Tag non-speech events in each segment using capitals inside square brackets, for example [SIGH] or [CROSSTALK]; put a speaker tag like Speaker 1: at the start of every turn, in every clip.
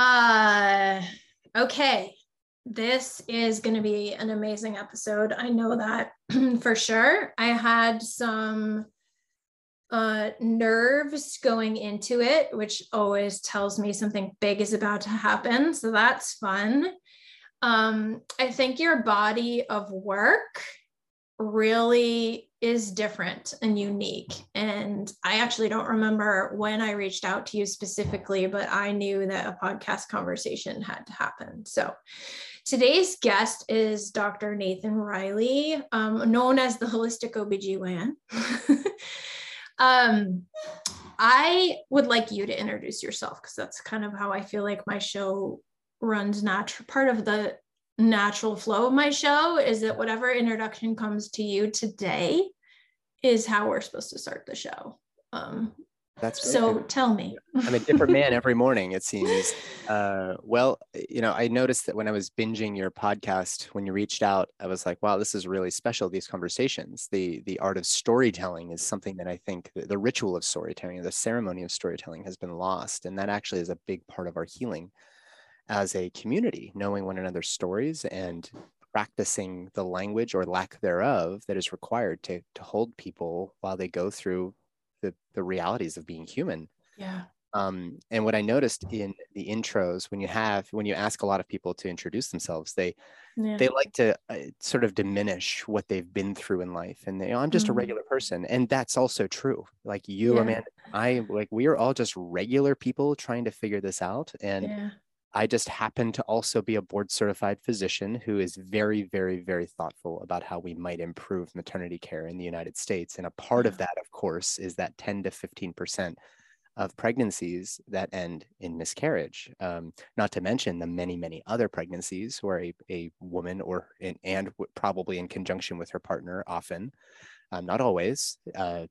Speaker 1: Uh, okay. This is going to be an amazing episode. I know that [CLEARS THROAT] for sure. I had some uh, nerves going into it, which always tells me something big is about to happen. So that's fun. Um, I think your body of work really is different and unique. And I actually don't remember when I reached out to you specifically, but I knew that a podcast conversation had to happen. So today's guest is Dr. Nathan Riley, um, known as the Holistic OBGYN. [LAUGHS] um, I would like you to introduce yourself because that's kind of how I feel like my show runs natural part of the natural flow of my show is that whatever introduction comes to you today is how we're supposed to start the show. Um,
Speaker 2: that's
Speaker 1: so. Tell me.
Speaker 2: I'm a different man every [LAUGHS] morning. It seems. Uh, well, you know, I noticed that when I was binging your podcast, when you reached out, I was like, "Wow, this is really special." These conversations, the the art of storytelling, is something that I think the, the ritual of storytelling, the ceremony of storytelling, has been lost, and that actually is a big part of our healing as a community, knowing one another's stories and practicing the language or lack thereof that is required to, to hold people while they go through the, the realities of being human.
Speaker 1: Yeah.
Speaker 2: Um, and what I noticed in the intros, when you have, when you ask a lot of people to introduce themselves, they, yeah. they like to uh, sort of diminish what they've been through in life. And they, oh, I'm just mm-hmm. a regular person. And that's also true. Like you, yeah. Amanda, I like, we are all just regular people trying to figure this out. And yeah. I just happen to also be a board certified physician who is very, very, very thoughtful about how we might improve maternity care in the United States. And a part of that, of course, is that 10 to 15% of pregnancies that end in miscarriage. Um, not to mention the many, many other pregnancies where a, a woman or in, and probably in conjunction with her partner, often, um, not always, uh,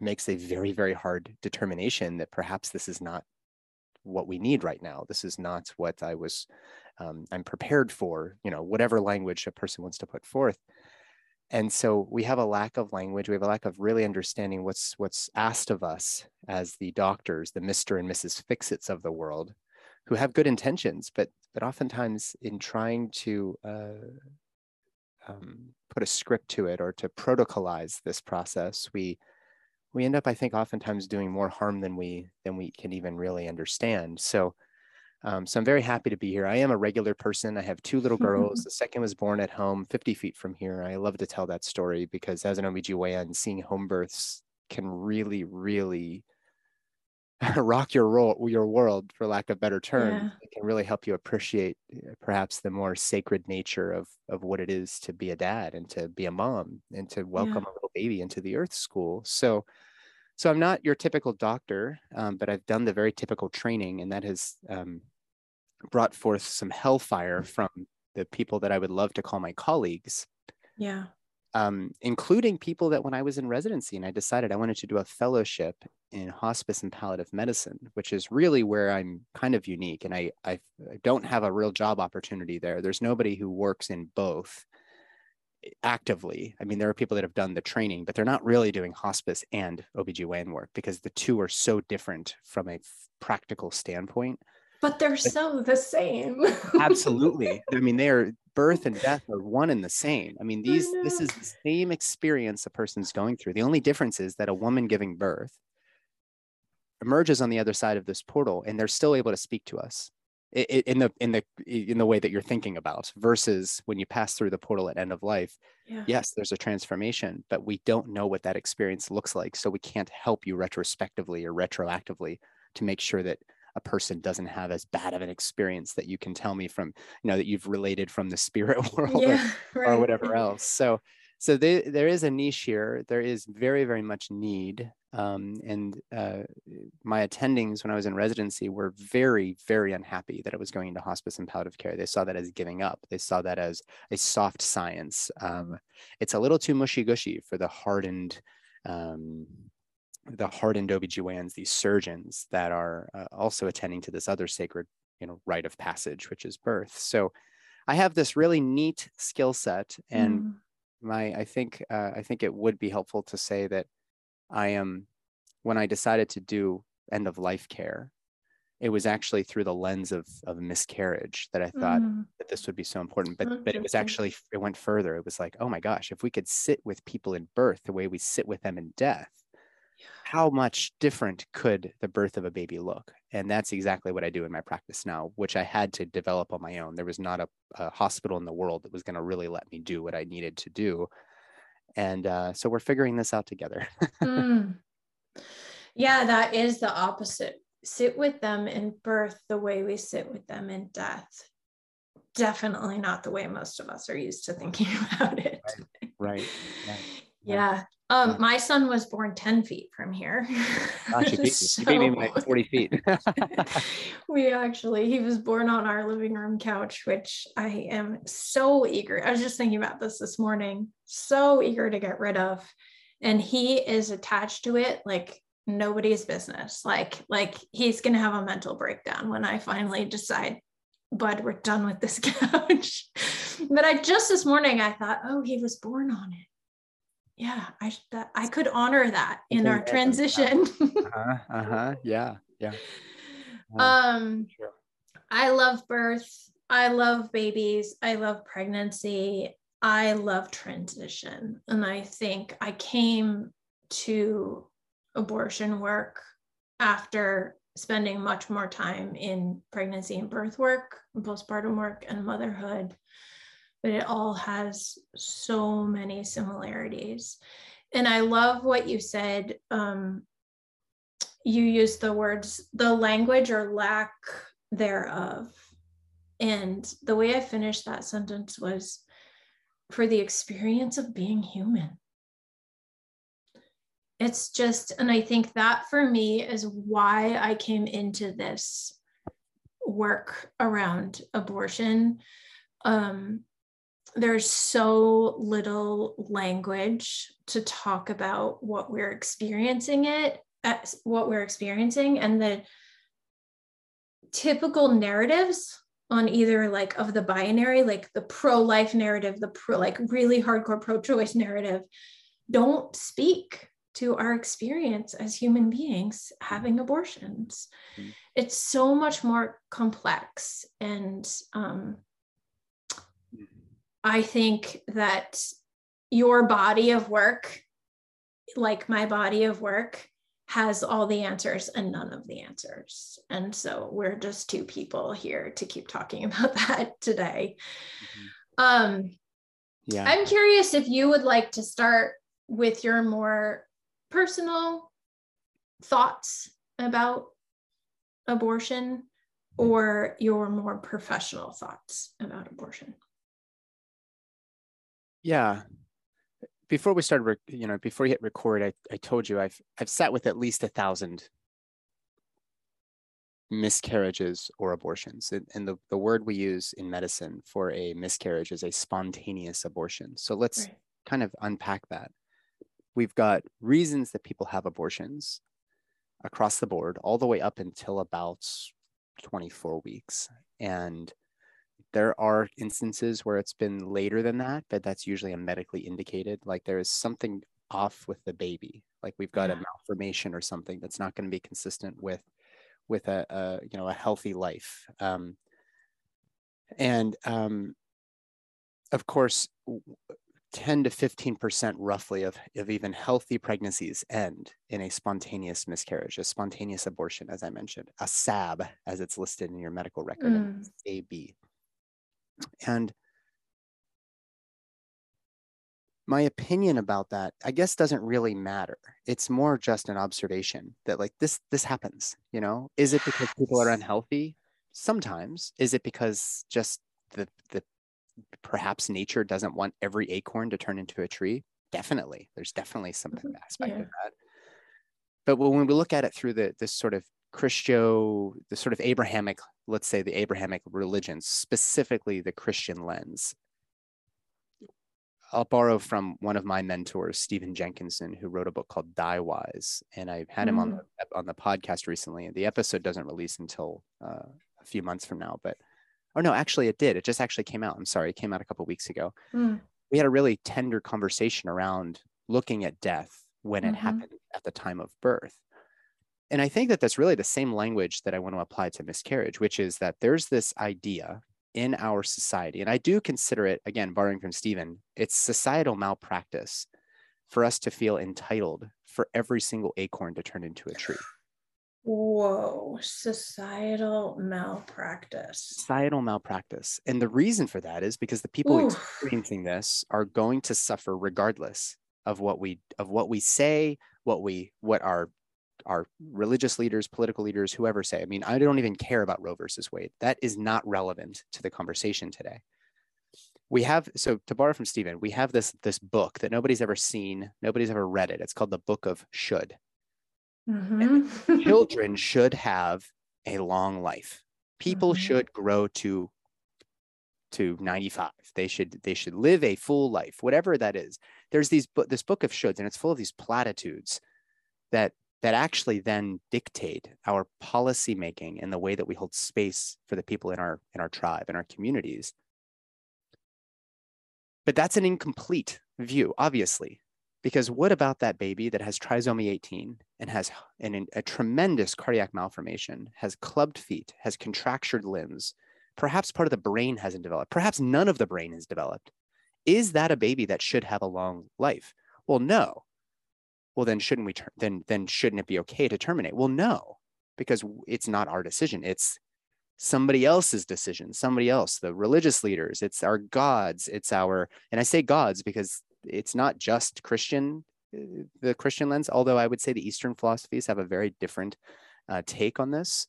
Speaker 2: makes a very, very hard determination that perhaps this is not what we need right now. This is not what I was, um, I'm prepared for, you know, whatever language a person wants to put forth. And so we have a lack of language. We have a lack of really understanding what's what's asked of us as the doctors, the Mr. and Mrs. Fixits of the world, who have good intentions, but but oftentimes in trying to uh, um, put a script to it or to protocolize this process, we we end up i think oftentimes doing more harm than we than we can even really understand. So um, so i'm very happy to be here. I am a regular person. I have two little girls. [LAUGHS] The second was born at home 50 feet from here. I love to tell that story because as an obgyn seeing home births can really really [LAUGHS] rock your role, your world for lack of better term yeah. it can really help you appreciate uh, perhaps the more sacred nature of of what it is to be a dad and to be a mom and to welcome yeah. a little baby into the earth school so so i'm not your typical doctor um, but i've done the very typical training and that has um, brought forth some hellfire from the people that i would love to call my colleagues
Speaker 1: yeah
Speaker 2: um, including people that when I was in residency and I decided I wanted to do a fellowship in hospice and palliative medicine, which is really where I'm kind of unique. And I, I, I don't have a real job opportunity there. There's nobody who works in both actively. I mean, there are people that have done the training, but they're not really doing hospice and OBGYN work because the two are so different from a practical standpoint.
Speaker 1: But they're so the same.
Speaker 2: absolutely. [LAUGHS] I mean, they are birth and death are one and the same. I mean, these I this is the same experience a person's going through. The only difference is that a woman giving birth emerges on the other side of this portal and they're still able to speak to us in the in the in the way that you're thinking about versus when you pass through the portal at end of life yeah. yes there's a transformation but we don't know what that experience looks like so we can't help you retrospectively or retroactively to make sure that a person doesn't have as bad of an experience that you can tell me from you know that you've related from the spirit [LAUGHS] world yeah, or, right. or whatever else so so they, there is a niche here. There is very, very much need. Um, and uh, my attendings when I was in residency were very, very unhappy that it was going into hospice and palliative care. They saw that as giving up. They saw that as a soft science. Um, it's a little too mushy gushy for the hardened, um, the hardened OBGYNs, these surgeons that are uh, also attending to this other sacred, you know, rite of passage, which is birth. So I have this really neat skill set and mm my i think uh, i think it would be helpful to say that i am when i decided to do end of life care it was actually through the lens of of miscarriage that i thought mm. that this would be so important but but it was actually it went further it was like oh my gosh if we could sit with people in birth the way we sit with them in death how much different could the birth of a baby look? And that's exactly what I do in my practice now, which I had to develop on my own. There was not a, a hospital in the world that was going to really let me do what I needed to do. And uh, so we're figuring this out together. [LAUGHS] mm.
Speaker 1: Yeah, that is the opposite. Sit with them in birth the way we sit with them in death. Definitely not the way most of us are used to thinking [LAUGHS] about it.
Speaker 2: Right. right.
Speaker 1: right. Yeah. Um, my son was born 10 feet from here.
Speaker 2: Gosh, you [LAUGHS] beat, so, you beat me by 40 feet. [LAUGHS]
Speaker 1: we actually, he was born on our living room couch, which I am so eager. I was just thinking about this this morning, so eager to get rid of. And he is attached to it like nobody's business. Like, like he's gonna have a mental breakdown when I finally decide, bud, we're done with this [LAUGHS] couch. but I just this morning I thought, oh, he was born on it yeah i that, i could honor that in our transition.
Speaker 2: Uh-huh, uh-huh yeah yeah. [LAUGHS]
Speaker 1: Um sure. i love birth i love babies i love pregnancy i love transition and i think i came to abortion work after spending much more time in pregnancy and birth work postpartum work and motherhood but it all has so many similarities. And I love what you said. Um, you used the words, the language or lack thereof. And the way I finished that sentence was for the experience of being human. It's just, and I think that for me is why I came into this work around abortion. Um, there's so little language to talk about what we're experiencing it what we're experiencing and the typical narratives on either like of the binary like the pro-life narrative the pro like really hardcore pro-choice narrative don't speak to our experience as human beings having abortions mm-hmm. it's so much more complex and um, I think that your body of work, like my body of work, has all the answers and none of the answers. And so we're just two people here to keep talking [LAUGHS] about that today. Mm-hmm. Um, yeah. I'm curious if you would like to start with your more personal thoughts about abortion mm-hmm. or your more professional thoughts about abortion.
Speaker 2: Yeah. Before we started, you know, before you hit record, I, I told you I've I've sat with at least a thousand miscarriages or abortions. And, and the, the word we use in medicine for a miscarriage is a spontaneous abortion. So let's right. kind of unpack that. We've got reasons that people have abortions across the board, all the way up until about 24 weeks. And there are instances where it's been later than that, but that's usually a medically indicated. Like there is something off with the baby. Like we've got yeah. a malformation or something that's not going to be consistent with with a, a, you know a healthy life. Um, and um, of course, 10 to 15% roughly of, of even healthy pregnancies end in a spontaneous miscarriage, a spontaneous abortion, as I mentioned, a SAB, as it's listed in your medical record, mm. AB. And my opinion about that i guess doesn't really matter. It's more just an observation that like this this happens you know? Is it because people are unhealthy? Sometimes. Is it because just the the perhaps nature doesn't want every acorn to turn into a tree? Definitely. There's definitely some mm-hmm. aspect yeah. of that. But when we look at it through the this sort of Christo, the sort of Abrahamic, let's say the Abrahamic religions, specifically the Christian lens. I'll borrow from one of my mentors, Stephen Jenkinson, who wrote a book called Die Wise, and I've had him mm. on the on the podcast recently. And the episode doesn't release until uh, a few months from now, but oh no, actually it did. It just actually came out. I'm sorry, it came out a couple weeks ago. Mm. We had a really tender conversation around looking at death when mm-hmm. it happened at the time of birth and I think that that's really the same language that I want to apply to miscarriage, which is that there's this idea in our society, and I do consider it, again, borrowing from Stephen, it's societal malpractice for us to feel entitled for every single acorn to turn into a tree.
Speaker 1: Whoa, societal malpractice.
Speaker 2: Societal malpractice. And the reason for that is because the people Oof. experiencing this are going to suffer regardless of what we of what we say, what we what our our religious leaders, political leaders, whoever say. I mean, I don't even care about Roe versus Wade. That is not relevant to the conversation today. We have so to borrow from Stephen, we have this this book that nobody's ever seen, nobody's ever read it. It's called the Book of Should. Mm-hmm. [LAUGHS] children should have a long life. People mm-hmm. should grow to to 95 they should they should live a full life whatever that is there's these this book of shoulds and it's full of these platitudes that that actually then dictate our policy making and the way that we hold space for the people in our in our tribe and our communities. But that's an incomplete view obviously because what about that baby that has trisomy 18 and has an, a tremendous cardiac malformation has clubbed feet has contractured limbs? Perhaps part of the brain hasn't developed. Perhaps none of the brain is developed. Is that a baby that should have a long life? Well no well then shouldn't we ter- then then shouldn't it be okay to terminate? Well no because it's not our decision. It's somebody else's decision somebody else the religious leaders. It's our gods. It's our and i say gods because it's not just christian uh, the christian lens although i would say the eastern philosophies have a very different uh, take on this.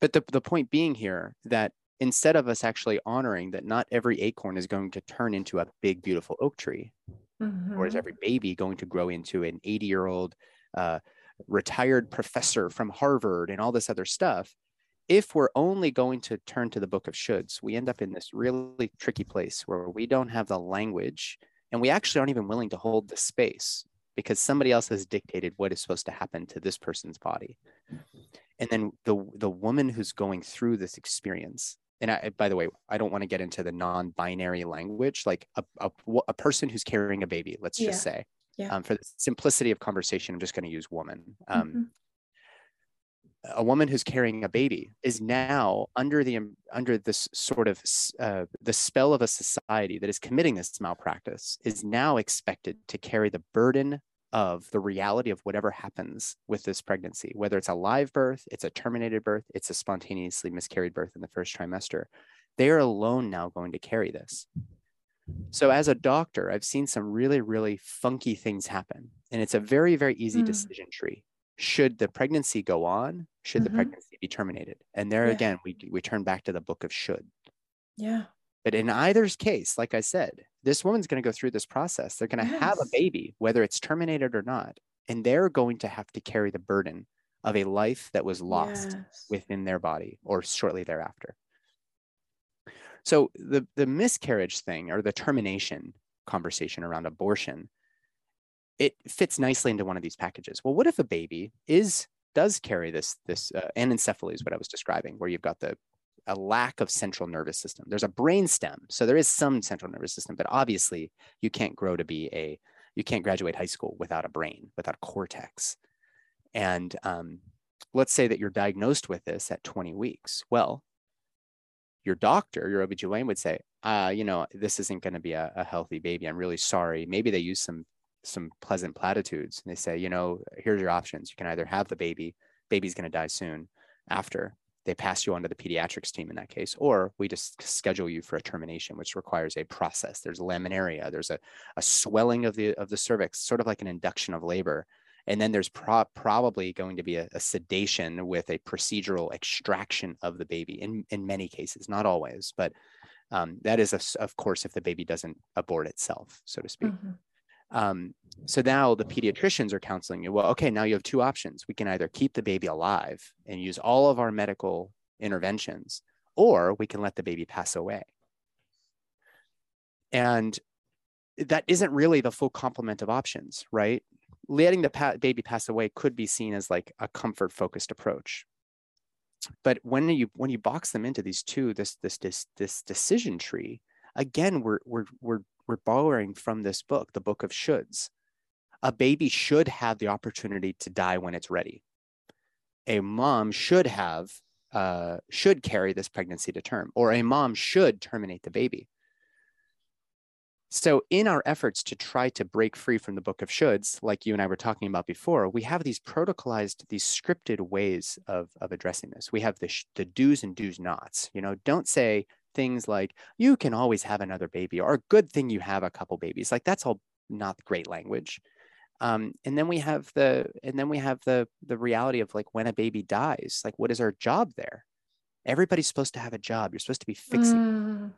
Speaker 2: But the, the point being here that instead of us actually honoring that not every acorn is going to turn into a big beautiful oak tree mm-hmm. or is every baby going to grow into an 80 year old uh, retired professor from Harvard and all this other stuff? If we're only going to turn to the book of shoulds, we end up in this really tricky place where we don't have the language and we actually aren't even willing to hold the space because somebody else has dictated what is supposed to happen to this person's body. And then the the woman who's going through this experience and I, by the way, I don't want to get into the non-binary language, like a, a, a person who's carrying a baby, let's just say, yeah. Um, for the simplicity of conversation, I'm just going to use woman. Um, mm-hmm. A woman who's carrying a baby is now under the under this sort of uh, the spell of a society that is committing this malpractice is now expected to carry the burden of the reality of whatever happens with this pregnancy, whether it's a live birth, it's a terminated birth, it's a spontaneously miscarried birth in the first trimester. They are alone now going to carry this. So, as a doctor, I've seen some really, really funky things happen. And it's a very, very easy mm. decision tree. Should the pregnancy go on? Should mm-hmm. the pregnancy be terminated? And there yeah. again, we, we turn back to the book of should.
Speaker 1: Yeah.
Speaker 2: But in either's case, like I said, this woman's going to go through this process. They're going to yes. have a baby, whether it's terminated or not. And they're going to have to carry the burden of a life that was lost yes. within their body or shortly thereafter. So the, the miscarriage thing or the termination conversation around abortion, it fits nicely into one of these packages. Well, what if a baby is does carry this this uh, anencephaly is what I was describing, where you've got the a lack of central nervous system. There's a brain stem, so there is some central nervous system, but obviously you can't grow to be a you can't graduate high school without a brain, without a cortex. And um, let's say that you're diagnosed with this at 20 weeks. Well, your doctor, your OBGYN would say, uh, you know, this isn't going to be a, a healthy baby. I'm really sorry. Maybe they use some some pleasant platitudes and they say, you know, here's your options. You can either have the baby, baby's going to die soon after, they pass you on to the pediatrics team in that case, or we just schedule you for a termination, which requires a process. There's laminaria, there's a, a swelling of the of the cervix, sort of like an induction of labor. And then there's pro- probably going to be a, a, sedation with a procedural extraction of the baby in, in many cases, not always, but Um, that is, a, of course, if the baby doesn't abort itself, so to speak. Mm-hmm. Um, so now the pediatricians are counseling you. Well, okay, now you have two options. We can either keep the baby alive and use all of our medical interventions, or we can let the baby pass away. And that isn't really the full complement of options, right? Letting the pa- baby pass away could be seen as like a comfort focused approach. But when you when you box them into these two, this this this this decision tree, again, we're we're we're we're borrowing from this book, the book of shoulds. A baby should have the opportunity to die when it's ready. A mom should have uh, should carry this pregnancy to term, or a mom should terminate the baby. So, in our efforts to try to break free from the book of shoulds, like you and I were talking about before, we have these protocolized, these scripted ways of, of addressing this. We have the, sh- the do's and do's nots. You know, don't say things like, you can always have another baby, or good thing you have a couple babies. Like, that's all not great language. Um, and then we have the and then we have the the reality of like when a baby dies like what is our job there everybody's supposed to have a job you're supposed to be fixing mm.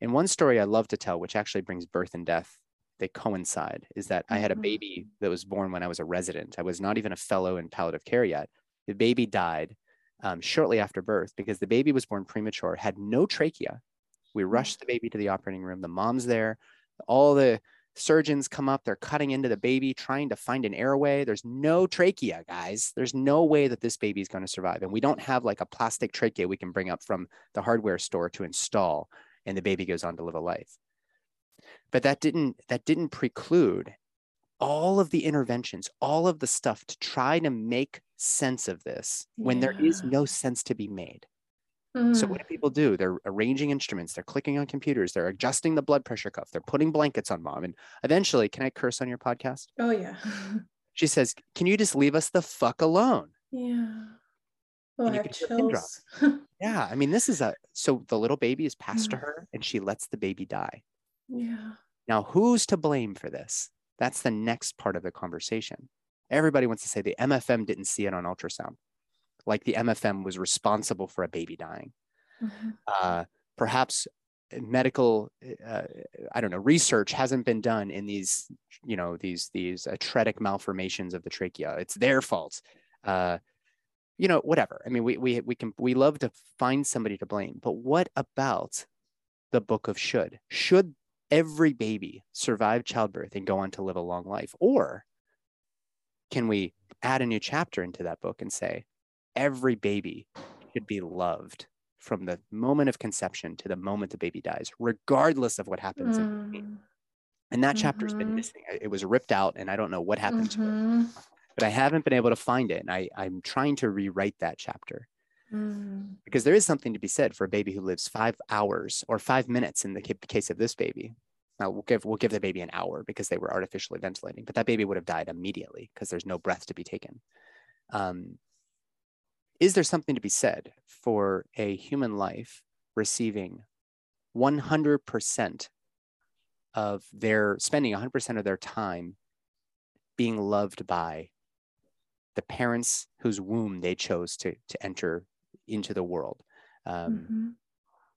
Speaker 2: and one story i love to tell which actually brings birth and death they coincide is that mm-hmm. i had a mm-hmm. baby that was born when i was a resident i was not even a fellow in palliative care yet the baby died um, shortly after birth because the baby was born premature had no trachea. We mm. rushed the baby to the operating room. The mom's there. All the surgeons come up. They're cutting into the baby trying to find an airway. There's no trachea guys. There's no way that this baby is going to survive. And we don't have like a plastic trachea we can bring up from the hardware store to install and the baby goes on to live a life. But that didn't that didn't preclude all of the interventions all of the stuff to try to make sense of this when there is no sense to be made Mm. So what do people do? They're arranging instruments, they're clicking on computers, they're adjusting the blood pressure cuff, they're putting blankets on mom. And eventually, can I curse on your podcast?
Speaker 1: Oh yeah. [LAUGHS]
Speaker 2: she says, Can you just leave us the fuck alone?
Speaker 1: Yeah. Oh,
Speaker 2: I have chills. yeah. I mean, this is a so the little baby is passed mm. to her and she lets the baby die.
Speaker 1: Yeah.
Speaker 2: Now, who's to blame for this? That's the next part of the conversation. Everybody wants to say the MFM didn't see it on ultrasound like the MFM was responsible for a baby dying. Mm-hmm. Uh, perhaps medical, uh, I don't know, research hasn't been done in these, you know, these these atretic malformations of the trachea. It's their fault. Uh, you know, whatever. I mean, we we we can we love to find somebody to blame, but what about the book of should? Should every baby survive childbirth and go on to live a long life, or can we add a new chapter into that book and say, every baby should be loved from the moment of conception to the moment the baby dies, regardless of what happens. Mm. And that chapter's mm-hmm. been missing. It was ripped out, and I don't know what happened mm-hmm. to it. Mm-hmm. But I haven't been able to find it. And I, I'm trying to rewrite that chapter. Mm. Because there is something to be said for a baby who lives five hours or five minutes in the case of this baby. Now we'll give we'll give the baby an hour because they were artificially ventilating, but that baby would have died immediately because there's no breath to be taken. Um, is there something to be said for a human life receiving 100% of their spending 100% of their time being loved by the parents whose womb they chose to, to enter into the world? Um, mm-hmm.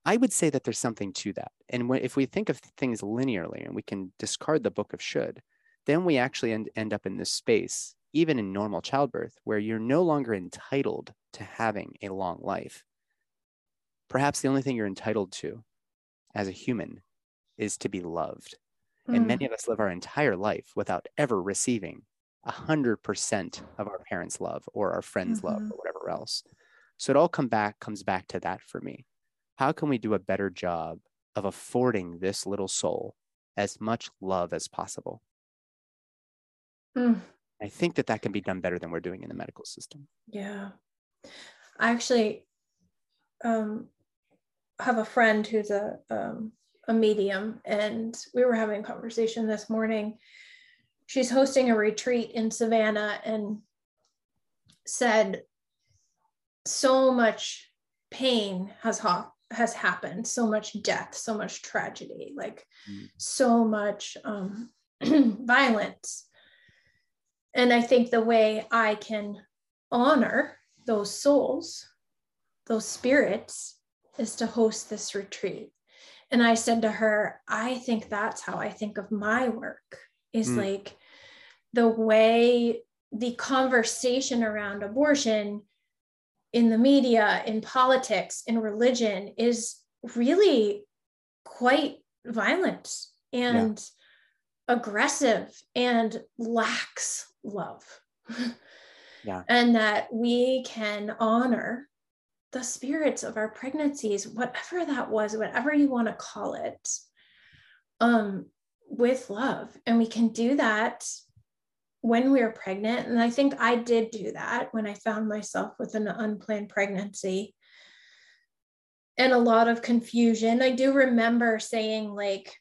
Speaker 2: I would say that there's something to that. And when, if we think of things linearly and we can discard the book of should, then we actually end, end up in this space even in normal childbirth, where you're no longer entitled to having a long life. Perhaps the only thing you're entitled to as a human is to be loved. Mm. And many hmm. of us live our entire life without ever receiving 100% of our parents' love or our friends' mm-hmm. love or whatever else. So it all come back comes back to that for me. How can we do a better job of affording this little soul as much love as possible? Mm. I think that that can be done better than we're doing in the medical system.
Speaker 1: Yeah. I actually um, have a friend who's a, um, a medium, and we were having a conversation this morning. She's hosting a retreat in Savannah and said so much pain has ha- has happened, so much death, so much tragedy, like mm. so much um, [CLEARS THROAT] violence and I think the way I can honor those souls, those spirits, is to host this retreat And I said to her, I think that's how I think of my work is mm. like the way the conversation around abortion in the media, in politics, in religion is really quite violent and yeah. aggressive and lacks love.
Speaker 2: Yeah. [LAUGHS]
Speaker 1: and that we can honor the spirits of our pregnancies, whatever that was, whatever you want to call it, um, with love. And we can do that when we are pregnant. And I think I did do that when I found myself with an unplanned pregnancy and a lot of confusion. I do remember saying, like,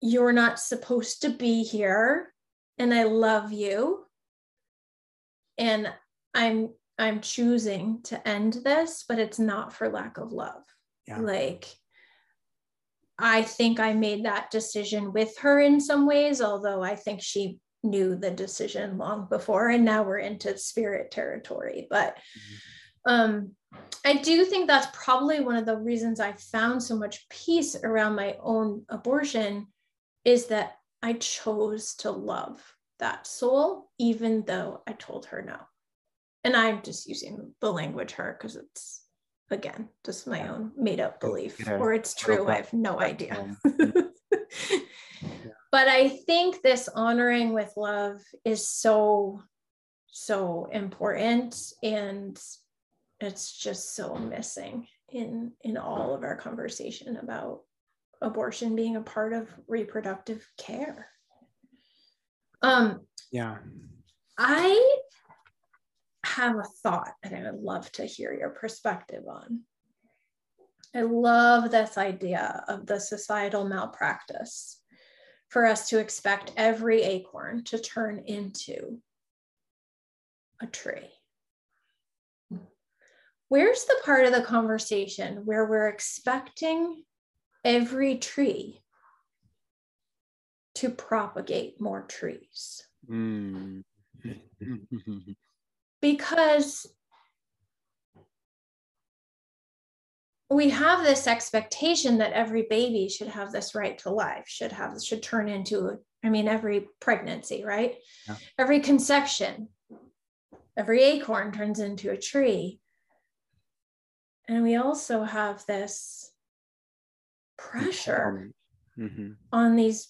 Speaker 1: you're not supposed to be here, and I love you. And I'm I'm choosing to end this, but it's not for lack of love. Yeah. Like I think I made that decision with her in some ways, although I think she knew the decision long before and now we're into spirit territory. But mm-hmm. um I do think that's probably one of the reasons I found so much peace around my own abortion is that I chose to love that soul, even though I told her no and I'm just using the language her because it's again just my own made up belief yeah. or it's true. I have no idea. [LAUGHS] but I think this honoring with love is so, so important. And it's just so missing in in all of our conversation about abortion being a part of reproductive care. Um
Speaker 2: yeah.
Speaker 1: I have a thought and I would love to hear your perspective on. I love this idea of the societal malpractice for us to expect every acorn to turn into a tree. Where's the part of the conversation where we're expecting every tree to propagate more trees? Mm. [LAUGHS] because we have this expectation that every baby should have this right to life should have should turn into i mean every pregnancy right yeah. every conception every acorn turns into a tree and we also have this pressure mm-hmm. on these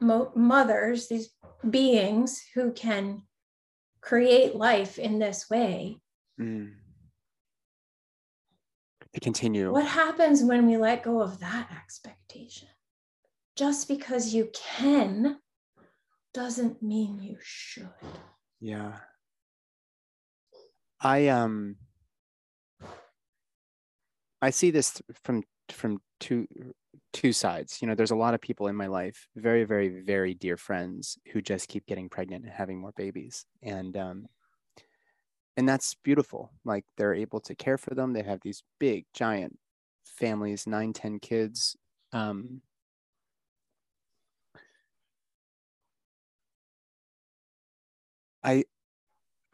Speaker 1: mo- mothers these beings who can create life in this way. Mm.
Speaker 2: To continue.
Speaker 1: What happens when we let go of that expectation? Just because you can doesn't mean you should.
Speaker 2: Yeah. I um I see this from from two two sides. You know, there's a lot of people in my life, very, very, very dear friends who just keep getting pregnant and having more babies. And um, and that's beautiful. Like they're able to care for them. They have these big, giant families, nine, ten kids. Um, I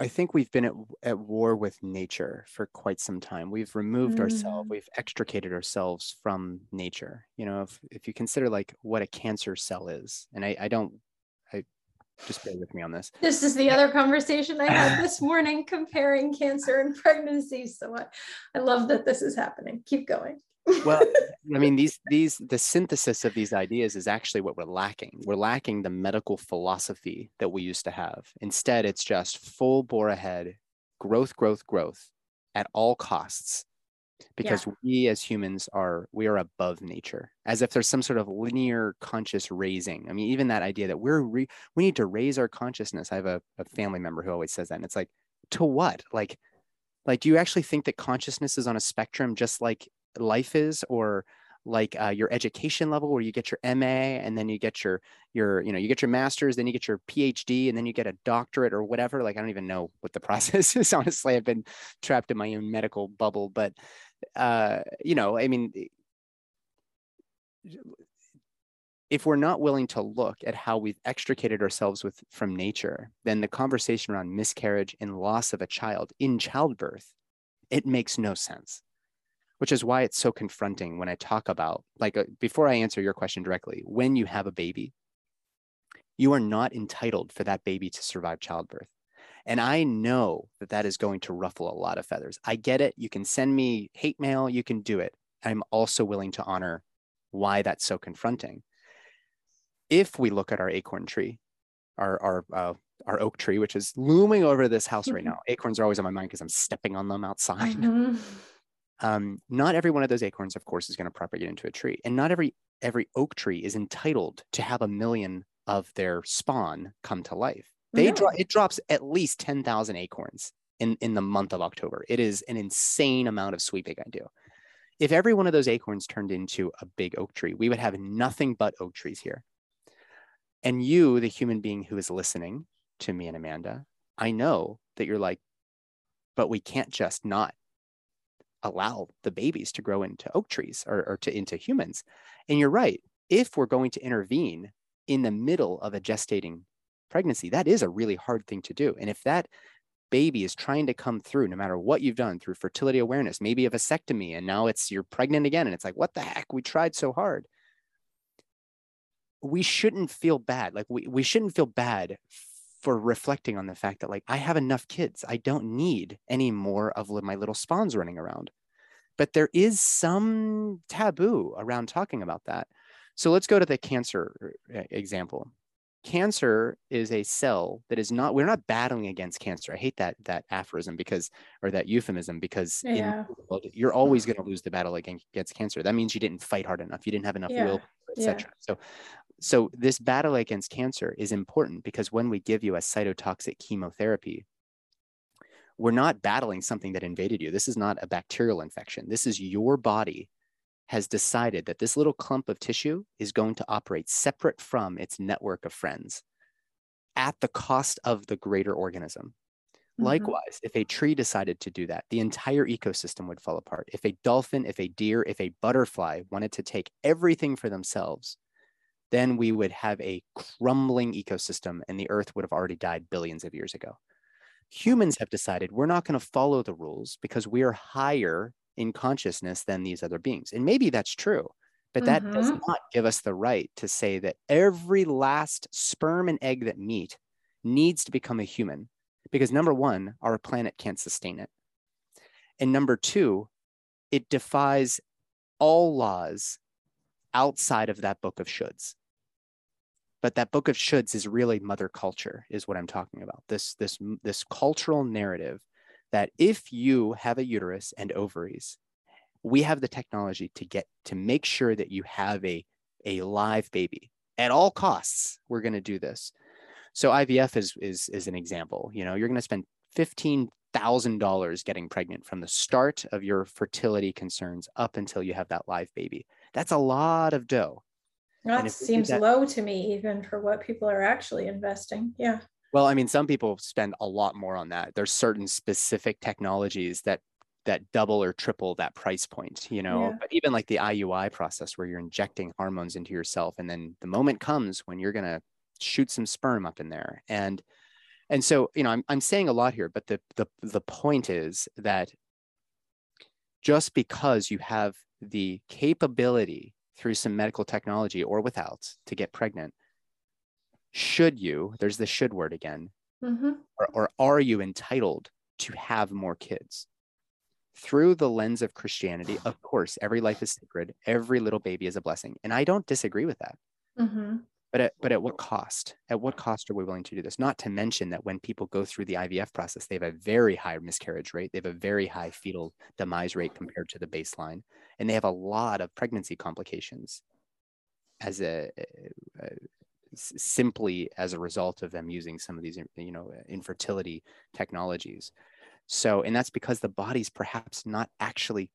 Speaker 2: I think we've been at, at war with nature for quite some time. We've removed mm. ourselves, we've extricated ourselves from nature. You know, if, if you consider like what a cancer cell is, and I, I don't, I just bear with me on this.
Speaker 1: This is the other conversation I had this morning comparing cancer and pregnancy. So I, I love that this is happening. Keep going
Speaker 2: well [LAUGHS] i mean these these the synthesis of these ideas is actually what we're lacking. We're lacking the medical philosophy that we used to have. Instead it's just full bore ahead growth growth growth at all costs because yeah. we as humans are we are above nature as if there's some sort of linear conscious raising. I mean even that idea that we're re- we need to raise our consciousness. I have a, a family member who always says that and it's like to what? Like like do you actually think that consciousness is on a spectrum just like life is or like uh, your education level where you get your ma and then you get your your you know you get your master's then you get your phd and then you get a doctorate or whatever like i don't even know what the [LAUGHS] process is honestly i've been trapped in my own medical bubble but uh you know i mean if we're not willing to look at how we've extricated ourselves with from nature then the conversation around miscarriage and loss of a child in childbirth it makes no sense which is why it's so confronting when I talk about, like, uh, before I answer your question directly, when you have a baby, you are not entitled for that baby to survive childbirth. And I know that that is going to ruffle a lot of feathers. I get it. You can send me hate mail, you can do it. I'm also willing to honor why that's so confronting. If we look at our acorn tree, our, our, uh, our oak tree, which is looming over this house right [LAUGHS] now. Acorns are always on my mind because I'm stepping on them outside. Mm-hmm. Um, not every one of those acorns, of course, is going to propagate into a tree, and not every every oak tree is entitled to have a million of their spawn come to life. They drop it drops at least ten thousand acorns in in the month of October. It is an insane amount of sweeping I do. If every one of those acorns turned into a big oak tree, we would have nothing but oak trees here. And you, the human being who is listening to me and Amanda, I know that you're like, but we can't just not allow the babies to grow into oak trees or, or to into humans. And you're right. If we're going to intervene in the middle of a gestating pregnancy, that is a really hard thing to do. And if that baby is trying to come through, no matter what you've done through fertility awareness, maybe a vasectomy, and now it's you're pregnant again, and it's like, what the heck? We tried so hard. We shouldn't feel bad. Like we, we shouldn't feel bad for reflecting on the fact that like I have enough kids. I don't need any more of my little spawns running around. But there is some taboo around talking about that. So let's go to the cancer uh, example. Cancer is a cell that is not, we're not battling against cancer. I hate that that aphorism because, or that euphemism, because yeah. world, you're always going to lose the battle against, against cancer. That means you didn't fight hard enough. You didn't have enough yeah. will, etc. Yeah. So so this battle against cancer is important because when we give you a cytotoxic chemotherapy, we're not battling something that invaded you. This is not a bacterial infection. This is your body has decided that this little clump of tissue is going to operate separate from its network of friends at the cost of the greater organism. Mm-hmm. Likewise, if a tree decided to do that, the entire ecosystem would fall apart. If a dolphin, if a deer, if a butterfly wanted to take everything for themselves, then we would have a crumbling ecosystem and the earth would have already died billions of years ago. Humans have decided we're not going to follow the rules because we are higher in consciousness than these other beings. And maybe that's true, but that mm-hmm. does not give us the right to say that every last sperm and egg that meet needs to become a human because number one, our planet can't sustain it. And number two, it defies all laws outside of that book of shoulds but that book of shoulds is really mother culture is what i'm talking about. This this this cultural narrative that if you have a uterus and ovaries we have the technology to get to make sure that you have a a live baby at all costs we're going to do this. So ivf is is is an example you know you're going to spend $15000 getting pregnant from the start of your fertility concerns up until you have that live baby. That's a lot of dough
Speaker 1: that seems that, low to me, even for what people are actually investing. Yeah.
Speaker 2: Well, I mean, some people spend a lot more on that. There's certain specific technologies that that double or triple that price point, you know. Yeah. But even like the IUI process where you're injecting hormones into yourself, and then the moment comes when you're gonna shoot some sperm up in there. And and so, you know, I'm I'm saying a lot here, but the the the point is that just because you have the capability through some medical technology or without to get pregnant should you there's the should word again mm-hmm. or, or are you entitled to have more kids through the lens of christianity of course every life is sacred every little baby is a blessing and i don't disagree with that mm-hmm. But at, but at what cost? At what cost are we willing to do this? Not to mention that when people go through the IVF process, they have a very high miscarriage rate. They have a very high fetal demise rate compared to the baseline, and they have a lot of pregnancy complications as a, a, a simply as a result of them using some of these you know infertility technologies. So, and that's because the body's perhaps not actually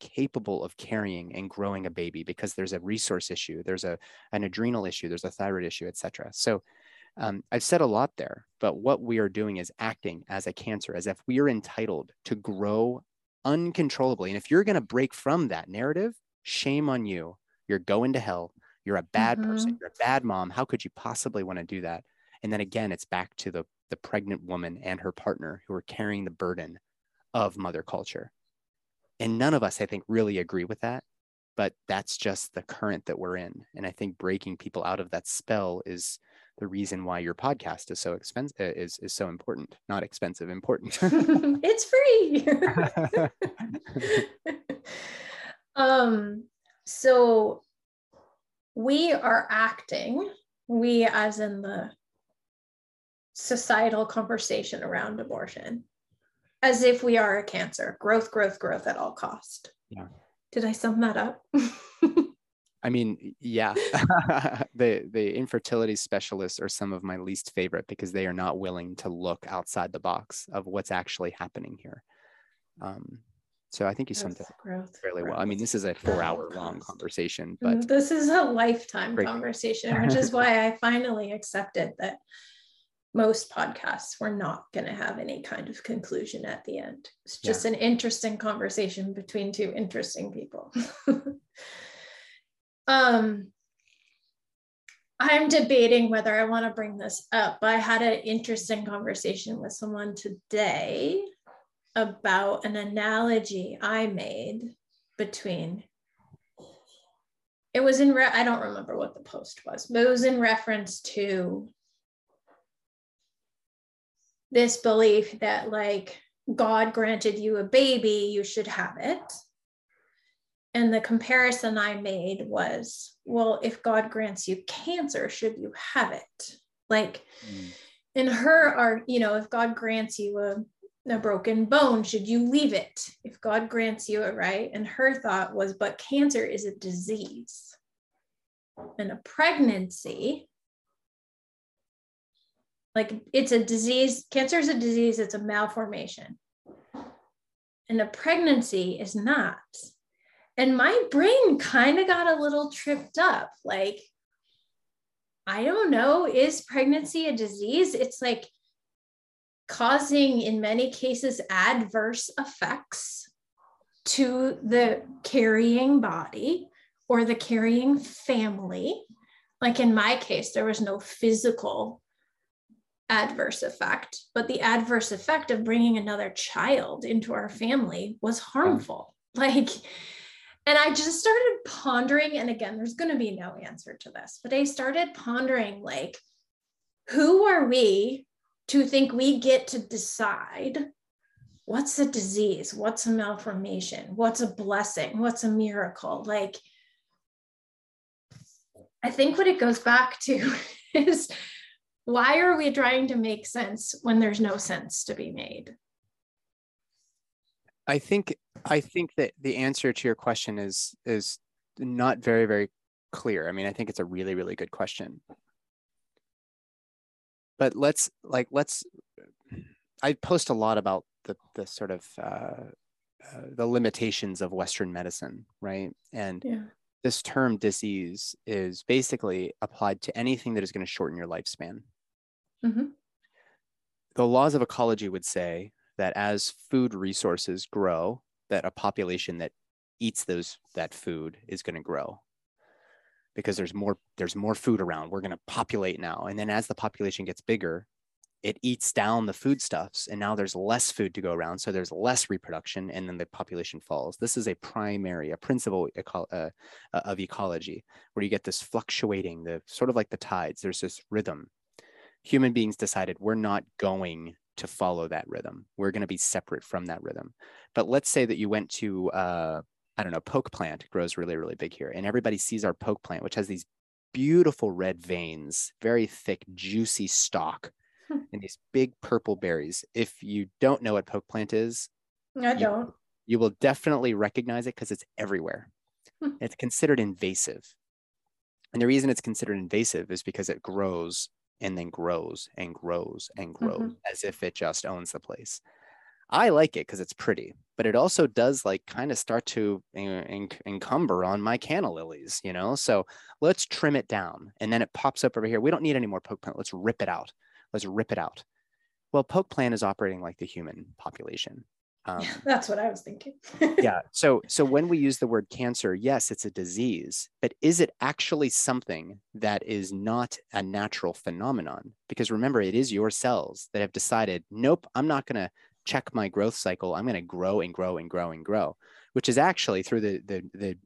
Speaker 2: capable of carrying and growing a baby because there's a resource issue, there's a an adrenal issue, there's a thyroid issue, etc. So um, I've said a lot there, but what we are doing is acting as a cancer, as if we are entitled to grow uncontrollably. And if you're going to break from that narrative, shame on you. You're going to hell. You're a bad mm-hmm. person. You're a bad mom. How could you possibly want to do that? And then again, it's back to the the pregnant woman and her partner who are carrying the burden of mother culture and none of us, I think, really agree with that. But that's just the current that we're in. And I think breaking people out of that spell is the reason why your podcast is so expensive uh, is is so important not expensive important. [LAUGHS]
Speaker 1: It's free! [LAUGHS] Um so we are acting we as in the societal conversation around abortion as if we are a cancer. Growth growth growth at all cost.
Speaker 2: Yeah.
Speaker 1: Did i sum that up [LAUGHS]
Speaker 2: I mean, yeah, [LAUGHS] the the infertility specialists are some of my least favorite because they are not willing to look outside the box of what's actually happening here. Um, so I think you summed it up fairly well. I mean, this is a four-hour long conversation, but
Speaker 1: mm, this is a lifetime conversation, [LAUGHS] which is why I finally accepted that most podcasts were not going to have any kind of conclusion at the end. It's just yeah. an interesting conversation between two interesting people. [LAUGHS] Um, I'm debating whether I want to bring this up. I had an interesting conversation with someone today about an analogy I made between it was in re- I don't remember what the post was, but it was in reference to this belief that like God granted you a baby, you should have it and the comparison I made was, well, if God grants you cancer, should you have it? Like mm. in her are, you know, if God grants you a, a broken bone, should you leave it? If God grants you it, right? And her thought was, but cancer is a disease. And a pregnancy, like it's a disease, cancer is a disease, it's a malformation. And a pregnancy is not and my brain kind of got a little tripped up. Like, I don't know, is pregnancy a disease? It's like causing, in many cases, adverse effects to the carrying body or the carrying family. Like in my case, there was no physical adverse effect, but the adverse effect of bringing another child into our family was harmful. Like, and I just started pondering, and again, there's going to be no answer to this, but I started pondering like, who are we to think we get to decide what's a disease, what's a malformation, what's a blessing, what's a miracle? Like, I think what it goes back to [LAUGHS] is why are we trying to make sense when there's no sense to be made?
Speaker 2: I think I think that the answer to your question is is not very very clear. I mean, I think it's a really really good question. But let's like let's I post a lot about the the sort of uh, uh, the limitations of Western medicine, right? And yeah. this term disease is basically applied to anything that is going to shorten your lifespan. Mm-hmm. The laws of ecology would say that as food resources grow, that a population that eats those that food is going to grow. Because there's more there's more food around. We're going to populate now. And then as the population gets bigger it eats down the foodstuffs and now there's less food to go around so there's less reproduction and then the population falls. This is a primary a principle eco- uh, uh of ecology where you get this fluctuating the sort of like the tides. There's this rhythm. Human beings decided we're not going to follow that rhythm. We're going to be separate from that rhythm. But let's say that you went to, uh, I don't know, poke plant grows really, really big here. And everybody sees our poke plant, which has these beautiful red veins, very thick, juicy stalk, hmm. and these big purple berries. If you don't know what poke plant is,
Speaker 1: I don't.
Speaker 2: You, you will definitely recognize it because it's everywhere. Hmm. It's considered invasive. And the reason it's considered invasive is because it grows and then grows and grows and grows mm-hmm. as if it just owns the place. I like it because it's pretty, but it also does like kind of start to encumber on my canna lilies, you know? So let's trim it down and then it pops up over here. We don't need any more poke plant. Let's rip it out. Let's rip it out. Well, poke plant is operating like the human population.
Speaker 1: Um, [LAUGHS] that's what I was thinking.
Speaker 2: yeah. [LAUGHS] So, so when we use the word cancer, yes, it's a disease, but is it actually something that is not a natural phenomenon? Because remember, it is your cells that have decided, nope, I'm not going to check my growth cycle. I'm going to grow and grow and grow and grow. which is actually through the the, the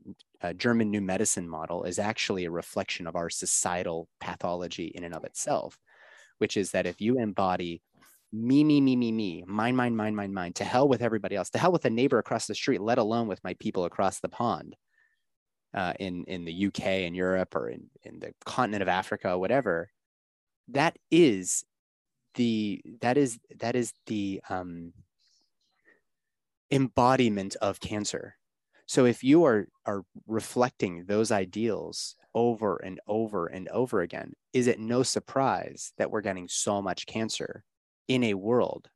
Speaker 2: uh, German New Medicine model is actually a reflection of our societal pathology in and of itself, which is that if you embody me, me, me, me, me, mine, mine, mine, mine, mine, to hell with everybody else, to hell with a neighbor across the street, let alone with my people across the pond, uh, in in the UK and Europe or in in the continent of Africa, whatever, that is the that is that is the um, embodiment of cancer. So if you are are reflecting those ideals over and over and over again, is it no surprise that we're getting so much cancer in a world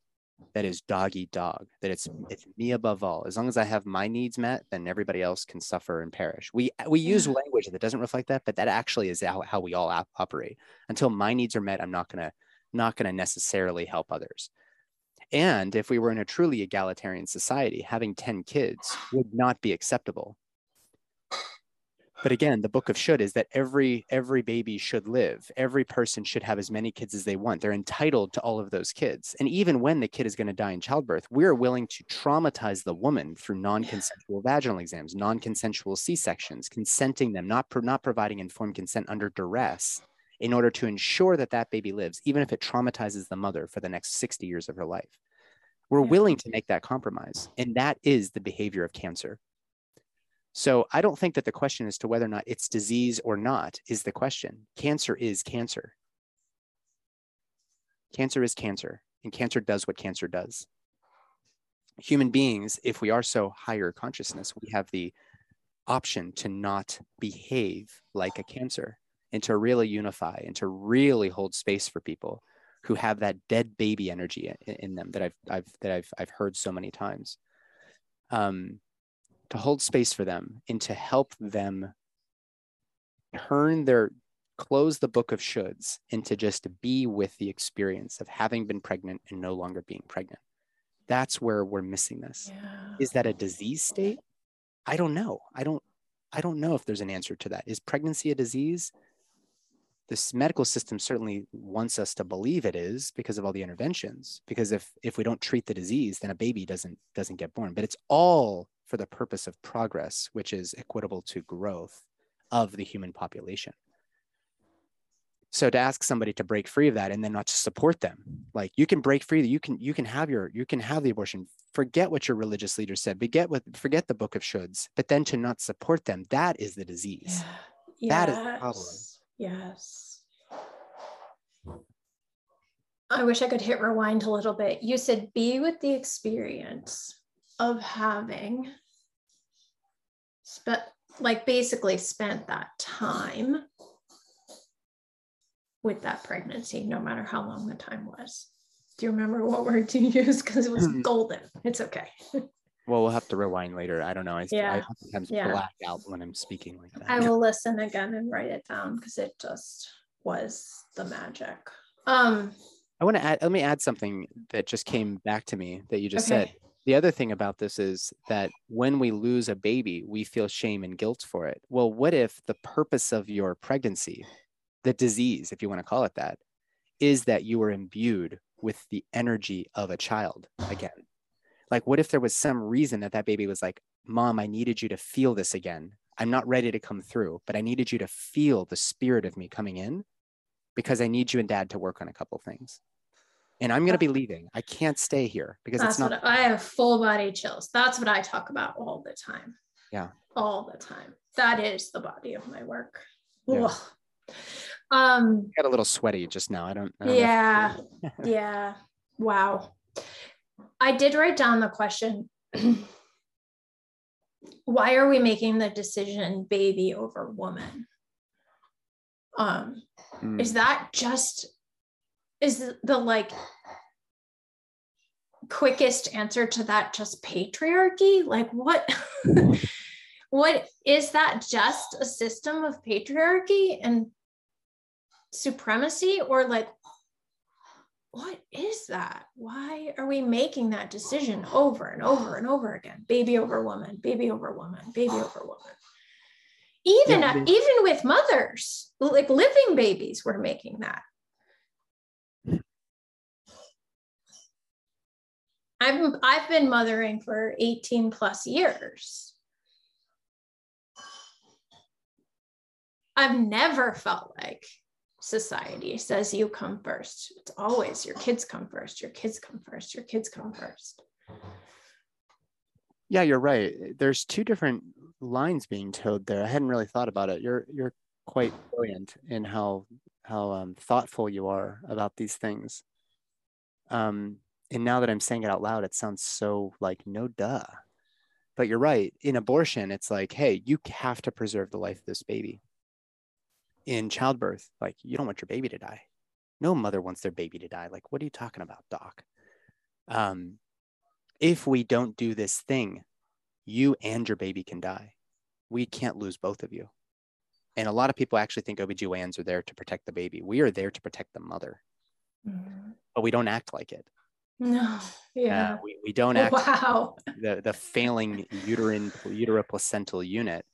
Speaker 2: that is dog eat dog, that it's it's me above all. As long as I have my needs met, then everybody else can suffer and perish. We we use language that doesn't reflect that, but that actually is how, how we all op- operate. Until my needs are met, I'm not gonna not gonna necessarily help others. And if we were in a truly egalitarian society, having 10 kids would not be acceptable. But again the book of should is that every every baby should live. Every person should have as many kids as they want. They're entitled to all of those kids. And even when the kid is going to die in childbirth we're willing to traumatize the woman through non-consensual vaginal exams non-consensual c-sections consenting them not pro- not providing informed consent under duress in order to ensure that that baby lives even if it traumatizes the mother for the next 60 years of her life we're willing to make that compromise and that is the behavior of cancer so I don't think that the question as to whether or not it's disease or not is the question. Cancer is cancer. Cancer is cancer, and cancer does what cancer does. Human beings, if we are so higher consciousness, we have the option to not behave like a cancer and to really unify and to really hold space for people who have that dead baby energy in, in them that I've, I've that I've, I've heard so many times. Um, to hold space for them and to help them turn their close the book of shoulds and to just be with the experience of having been pregnant and no longer being pregnant. That's where we're missing this. Yeah. is that a disease state? I don't know. I don't i don't know if there's an answer to that. Is pregnancy a disease this medical system certainly wants us to believe it is because of all the interventions because if if we don't treat the disease then a baby doesn't doesn't get born but it's all for the purpose of progress, which is equitable to growth of the human population. So to ask somebody to break free of that and then not to support them, like you can break free, you can you can have your you can have the abortion. Forget what your religious leader said. Forget what forget the book of shoulds, but then to not support them, that is the disease. Yeah. That yes. is the problem.
Speaker 1: Yes. I wish I could hit rewind a little bit. You said be with the experience of having spent like basically spent that time with that pregnancy, no matter how long the time was. Do you remember what word to [LAUGHS] use? Because it was hmm. golden. It's okay. [LAUGHS]
Speaker 2: well, we'll have to rewind later. I don't know. I, yeah. I sometimes yeah. black out when I'm speaking like that.
Speaker 1: I will listen again and write it down because it just was the magic. Um,
Speaker 2: I want to add. Let me add something that just came back to me that you just okay. said the other thing about this is that when we lose a baby, we feel shame and guilt for it. Well, what if the purpose of your pregnancy, the disease, if you want to call it that, is that you were imbued with the energy of a child again? Like, what if there was some reason that that baby was like, Mom, I needed you to feel this again. I'm not ready to come through, but I needed you to feel the spirit of me coming in because I need you and dad to work on a couple things and I'm going to be leaving. I can't stay here because
Speaker 1: That's
Speaker 2: it's not.
Speaker 1: I have full body chills. That's what I talk about all the time.
Speaker 2: Yeah.
Speaker 1: All the time. That is the body of my work. Yeah. Um,
Speaker 2: got a little sweaty just now. I don't. I
Speaker 1: don't yeah. [LAUGHS] yeah. Wow. I did write down the question. [CLEARS THROAT] Why are we making the decision baby over woman? Um, mm. is that just is the like quickest answer to that just patriarchy like what [LAUGHS] what is that just a system of patriarchy and supremacy or like what is that? Why are we making that decision over and over and over again? Baby over woman baby over woman baby over woman. Even yeah, even with mothers like living babies we're making that. I've I've been mothering for 18 plus years. I've never felt like society says you come first. It's always your kids come first, your kids come first, your kids come first.
Speaker 2: Yeah, you're right. There's two different lines being towed there. I hadn't really thought about it. You're you're quite brilliant in how how um, thoughtful you are about these things. Um, and now that I'm saying it out loud, it sounds so like no duh. But you're right. In abortion, it's like, hey, you have to preserve the life of this baby. In childbirth, like you don't want your baby to die. No mother wants their baby to die. Like, what are you talking about, doc? Um, if we don't do this thing, you and your baby can die. We can't lose both of you. And a lot of people actually think OBGYNs are there to protect the baby. We are there to protect the mother. Mm-hmm. But we don't act like it.
Speaker 1: No, yeah.
Speaker 2: Uh, we, we don't act [LAUGHS] wow. the, the failing uterine uteroplacental unit.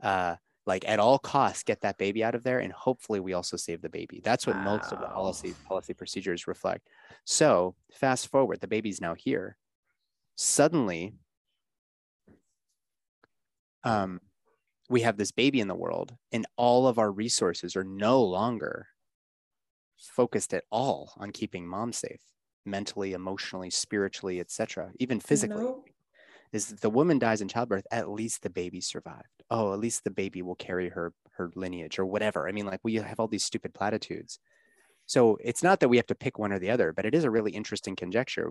Speaker 2: Uh, like at all costs, get that baby out of there, and hopefully we also save the baby. That's what wow. most of the policy policy procedures reflect. So fast forward, the baby's now here. Suddenly, um, we have this baby in the world and all of our resources are no longer focused at all on keeping mom safe mentally emotionally spiritually etc even physically no. Is the woman dies in childbirth at least the baby survived oh at least the baby will carry her her lineage or whatever i mean like we have all these stupid platitudes so it's not that we have to pick one or the other but it is a really interesting conjecture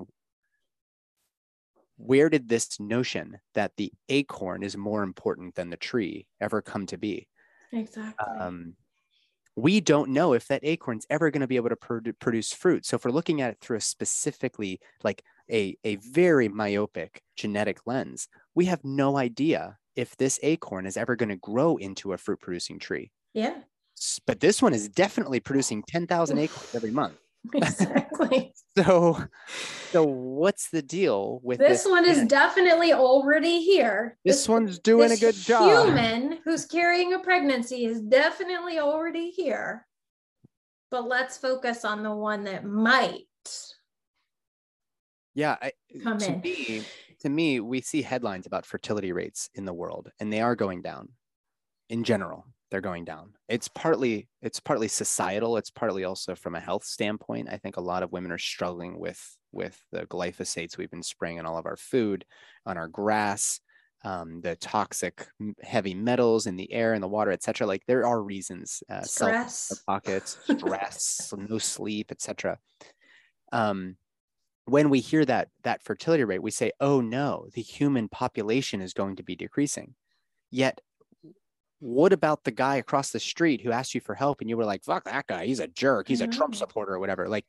Speaker 2: where did this notion that the acorn is more important than the tree ever come to be?
Speaker 1: Exactly. Um,
Speaker 2: we don't know if that acorn's ever going to be able to produ- produce fruit. So if we're looking at it through a specifically like a, a very myopic genetic lens, we have no idea if this acorn is ever going to grow into a fruit producing tree.
Speaker 1: Yeah.
Speaker 2: But this one is definitely producing 10,000 acorns every month. [LAUGHS]
Speaker 1: Exactly. [LAUGHS]
Speaker 2: so so what's the deal with
Speaker 1: this, this one is definitely already here.
Speaker 2: This, this one's doing
Speaker 1: this
Speaker 2: a good job.
Speaker 1: Human who's carrying a pregnancy is definitely already here. But let's focus on the one that might.
Speaker 2: Yeah, I, come to in. Me, to me, we see headlines about fertility rates in the world, and they are going down in general they're going down. It's partly it's partly societal. It's partly also from a health standpoint. I think a lot of women are struggling with with the glyphosates we've been spraying on all of our food, on our grass, um, the toxic heavy metals in the air and the water, etc. Like there are reasons.
Speaker 1: Uh, stress,
Speaker 2: pockets, stress, no sleep, etc. Um, when we hear that that fertility rate, we say, "Oh no, the human population is going to be decreasing." Yet what about the guy across the street who asked you for help and you were like, fuck that guy, he's a jerk, he's a Trump mm. supporter or whatever? Like,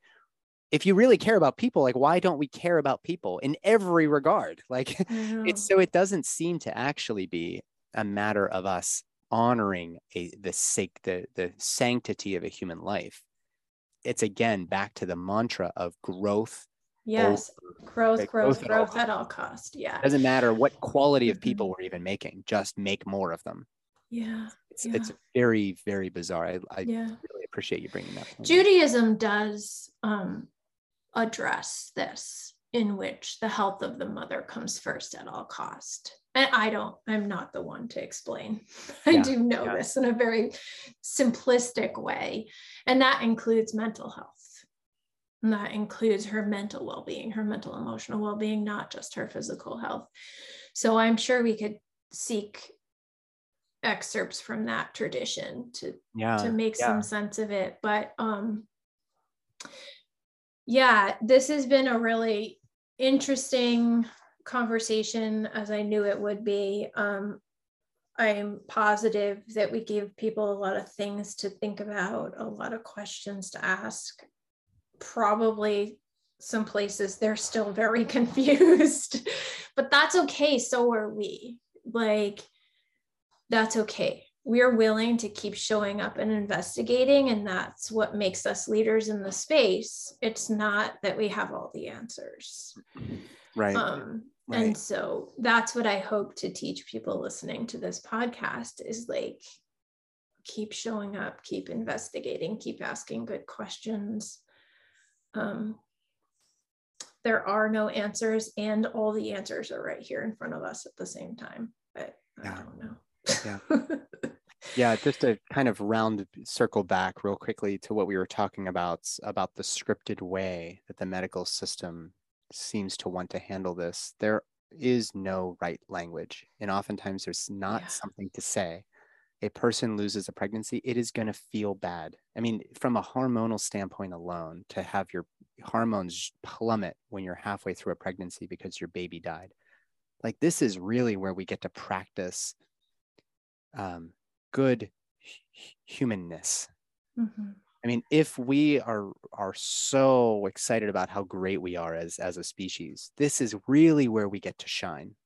Speaker 2: if you really care about people, like, why don't we care about people in every regard? [LAUGHS] Like, it's mm-hmm. so it doesn't seem to actually be a matter of us honoring a the sake the the sanctity of a human life. It's again back to the mantra of growth.
Speaker 1: Yes, over, growth, like, growth, growth, growth at all cost. Yeah,
Speaker 2: doesn't matter what quality of people mm-hmm. we're even making, just make more of them.
Speaker 1: Yeah.
Speaker 2: It's,
Speaker 1: yeah.
Speaker 2: it's very, very bizarre. I, I yeah. really appreciate you bringing that. Up.
Speaker 1: Judaism does um, address this in which the health of the mother comes first at all cost. And I don't, I'm not the one to explain. [LAUGHS] I yeah. do know yeah. this in a very simplistic way. And that includes mental health. And that includes her mental well being, her mental emotional well being, not just her physical health. So I'm sure we could seek excerpts from that tradition to yeah, to make yeah. some sense of it but um yeah this has been a really interesting conversation as i knew it would be um i'm positive that we gave people a lot of things to think about a lot of questions to ask probably some places they're still very [LAUGHS] confused but that's okay so are we like that's okay. We're willing to keep showing up and investigating, and that's what makes us leaders in the space. It's not that we have all the answers.
Speaker 2: Right.
Speaker 1: Um, right. And so that's what I hope to teach people listening to this podcast is like, keep showing up, keep investigating, keep asking good questions. Um, there are no answers and all the answers are right here in front of us at the same time. But I don't know.
Speaker 2: yeah. [LAUGHS] yeah, just to kind of round circle back real quickly to what we were talking about about the scripted way that the medical system seems to want to handle this. There is no right language, and oftentimes there's not yeah. something to say. A person loses a pregnancy, it is going to feel bad. I mean, from a hormonal standpoint alone, to have your hormones plummet when you're halfway through a pregnancy because your baby died. Like, this is really where we get to practice um, good humanness. Mm-hmm. I mean, if we are are so excited about how great we are as as a species, this is really where we get to shine.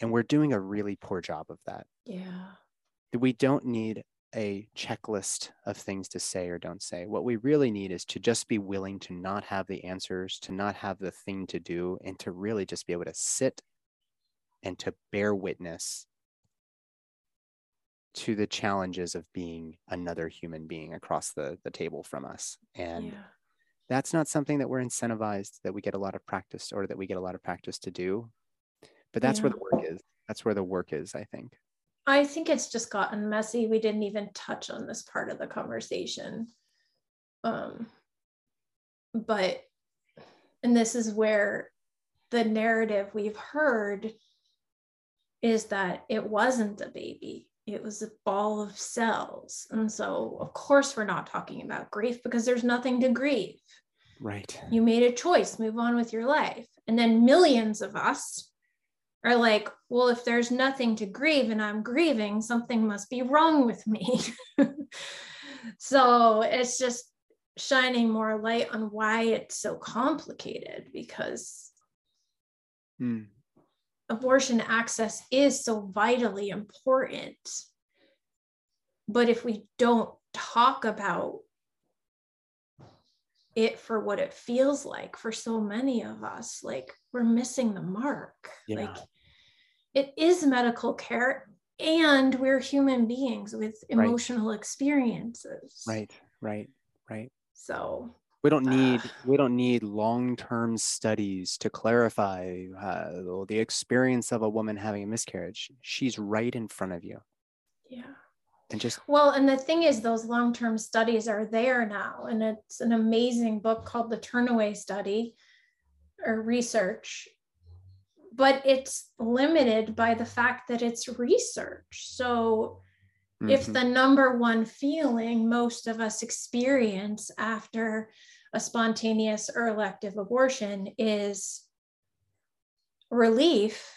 Speaker 2: And we're doing a really poor job of that.
Speaker 1: Yeah.
Speaker 2: We don't need a checklist of things to say or don't say. What we really need is to just be willing to not have the answers, to not have the thing to do, and to really just be able to sit and to bear witness to the challenges of being another human being across the, the table from us. And yeah. that's not something that we're incentivized that we get a lot of practice or that we get a lot of practice to do. But that's yeah. where the work is. That's where the work is, I think.
Speaker 1: I think it's just gotten messy. We didn't even touch on this part of the conversation. Um, but, and this is where the narrative we've heard is that it wasn't a baby it was a ball of cells. And so, of course, we're not talking about grief because there's nothing to grieve.
Speaker 2: Right.
Speaker 1: You made a choice, move on with your life. And then millions of us are like, well, if there's nothing to grieve and I'm grieving, something must be wrong with me. [LAUGHS] so it's just shining more light on why it's so complicated because hmm abortion access is so vitally important. But if we don't talk about it for what it feels like for so many of us, like we're missing the mark. Yeah. Like it is medical care and we're human beings with emotional right. experiences.
Speaker 2: Right, right, right.
Speaker 1: So
Speaker 2: we don't need uh, we don't need long-term studies to clarify uh, the experience of a woman having a miscarriage she's right in front of you
Speaker 1: yeah
Speaker 2: and just
Speaker 1: well and the thing is those long-term studies are there now and it's an amazing book called the turnaway study or research but it's limited by the fact that it's research so Mm-hmm. if the number one feeling most of us experience after a spontaneous or elective abortion is relief,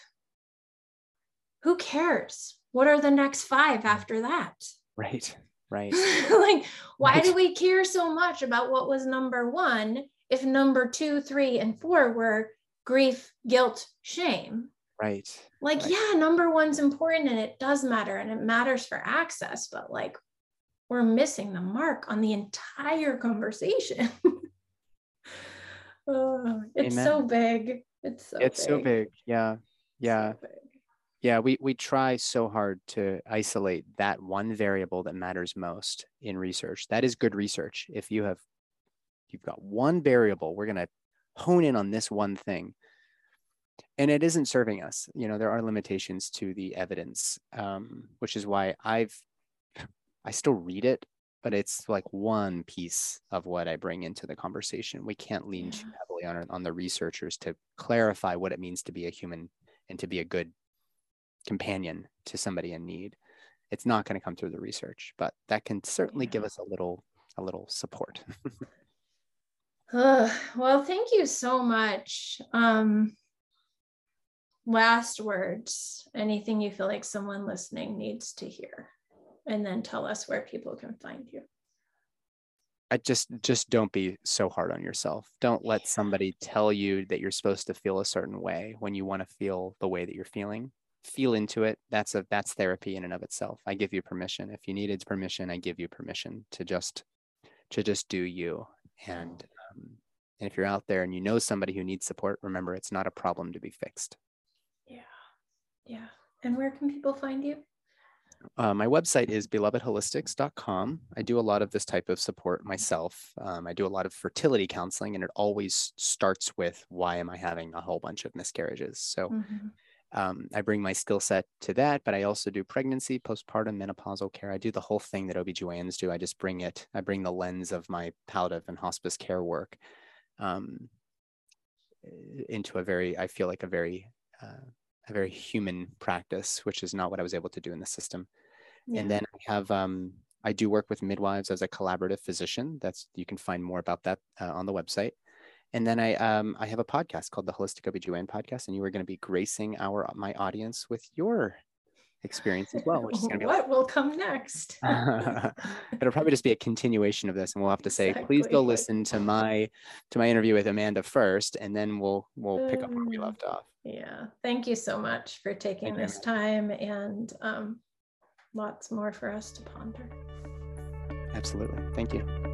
Speaker 1: who cares? What are the next five after that?
Speaker 2: Right, right. [LAUGHS]
Speaker 1: like, why right. do we care so much about what was number one if number two, three, and four were grief, guilt, shame?
Speaker 2: Right.
Speaker 1: Like,
Speaker 2: right.
Speaker 1: yeah, number one's important and it does matter and it matters for access, but like, we're missing the mark on the entire conversation. [LAUGHS] oh, it's Amen. so big. It's so
Speaker 2: it's
Speaker 1: big.
Speaker 2: so big. Yeah. Yeah. So yeah, we, we try so hard to isolate that one variable that matters most in research. That is good research. If you have you've got one variable, we're gonna hone in on this one thing. And it isn't serving us. You know there are limitations to the evidence um, which is why i've i still read it but it's like one piece of what i bring into the conversation. We can't lean too heavily on, on the researchers to clarify what it means to be a human and to be a good companion to somebody in need. It's not going to come through the research but that can certainly yeah. give us a little a little support [LAUGHS]
Speaker 1: uh, well thank you so much um, last words, anything you feel like someone listening needs to hear, and then tell us where people can find you.
Speaker 2: I just just don't be so hard on yourself. Don't let somebody tell you that you're supposed to feel a certain way when you want to feel the way that you're feeling. Feel into it. That's a that's therapy in and of itself. I give you permission. If you needed permission, I give you permission to just to just do you. And and if you're out there and you know somebody who needs support, remember it's not a problem to be fixed. Yeah.
Speaker 1: Yeah. And where can people find you?
Speaker 2: Uh, my website is belovedholistics.com. I do a lot of this type of support myself. Um, I do a lot of fertility counseling, and it always starts with why am I having a whole bunch of miscarriages? So mm-hmm. um, I bring my skill set to that, but I also do pregnancy, postpartum, menopausal care. I do the whole thing that OBGYNs do. I just bring it, I bring the lens of my palliative and hospice care work um, into a very, I feel like a very, uh, a very human practice, which is not what I was able to do in the system. Yeah. And then I have um, I do work with midwives as a collaborative physician. That's you can find more about that uh, on the website. And then I um, I have a podcast called the Holistic OBGYN podcast, and you are going to be gracing our my audience with your experience as well, which is going to be
Speaker 3: what like, will come next. [LAUGHS]
Speaker 2: it'll probably just be a continuation of this, and we'll have to say, exactly. please go listen to my to my interview with Amanda first, and then we'll we'll pick up where we left off.
Speaker 3: Yeah, thank you so much for taking thank this you. time, and um, lots more for us to ponder.
Speaker 2: Absolutely, thank you.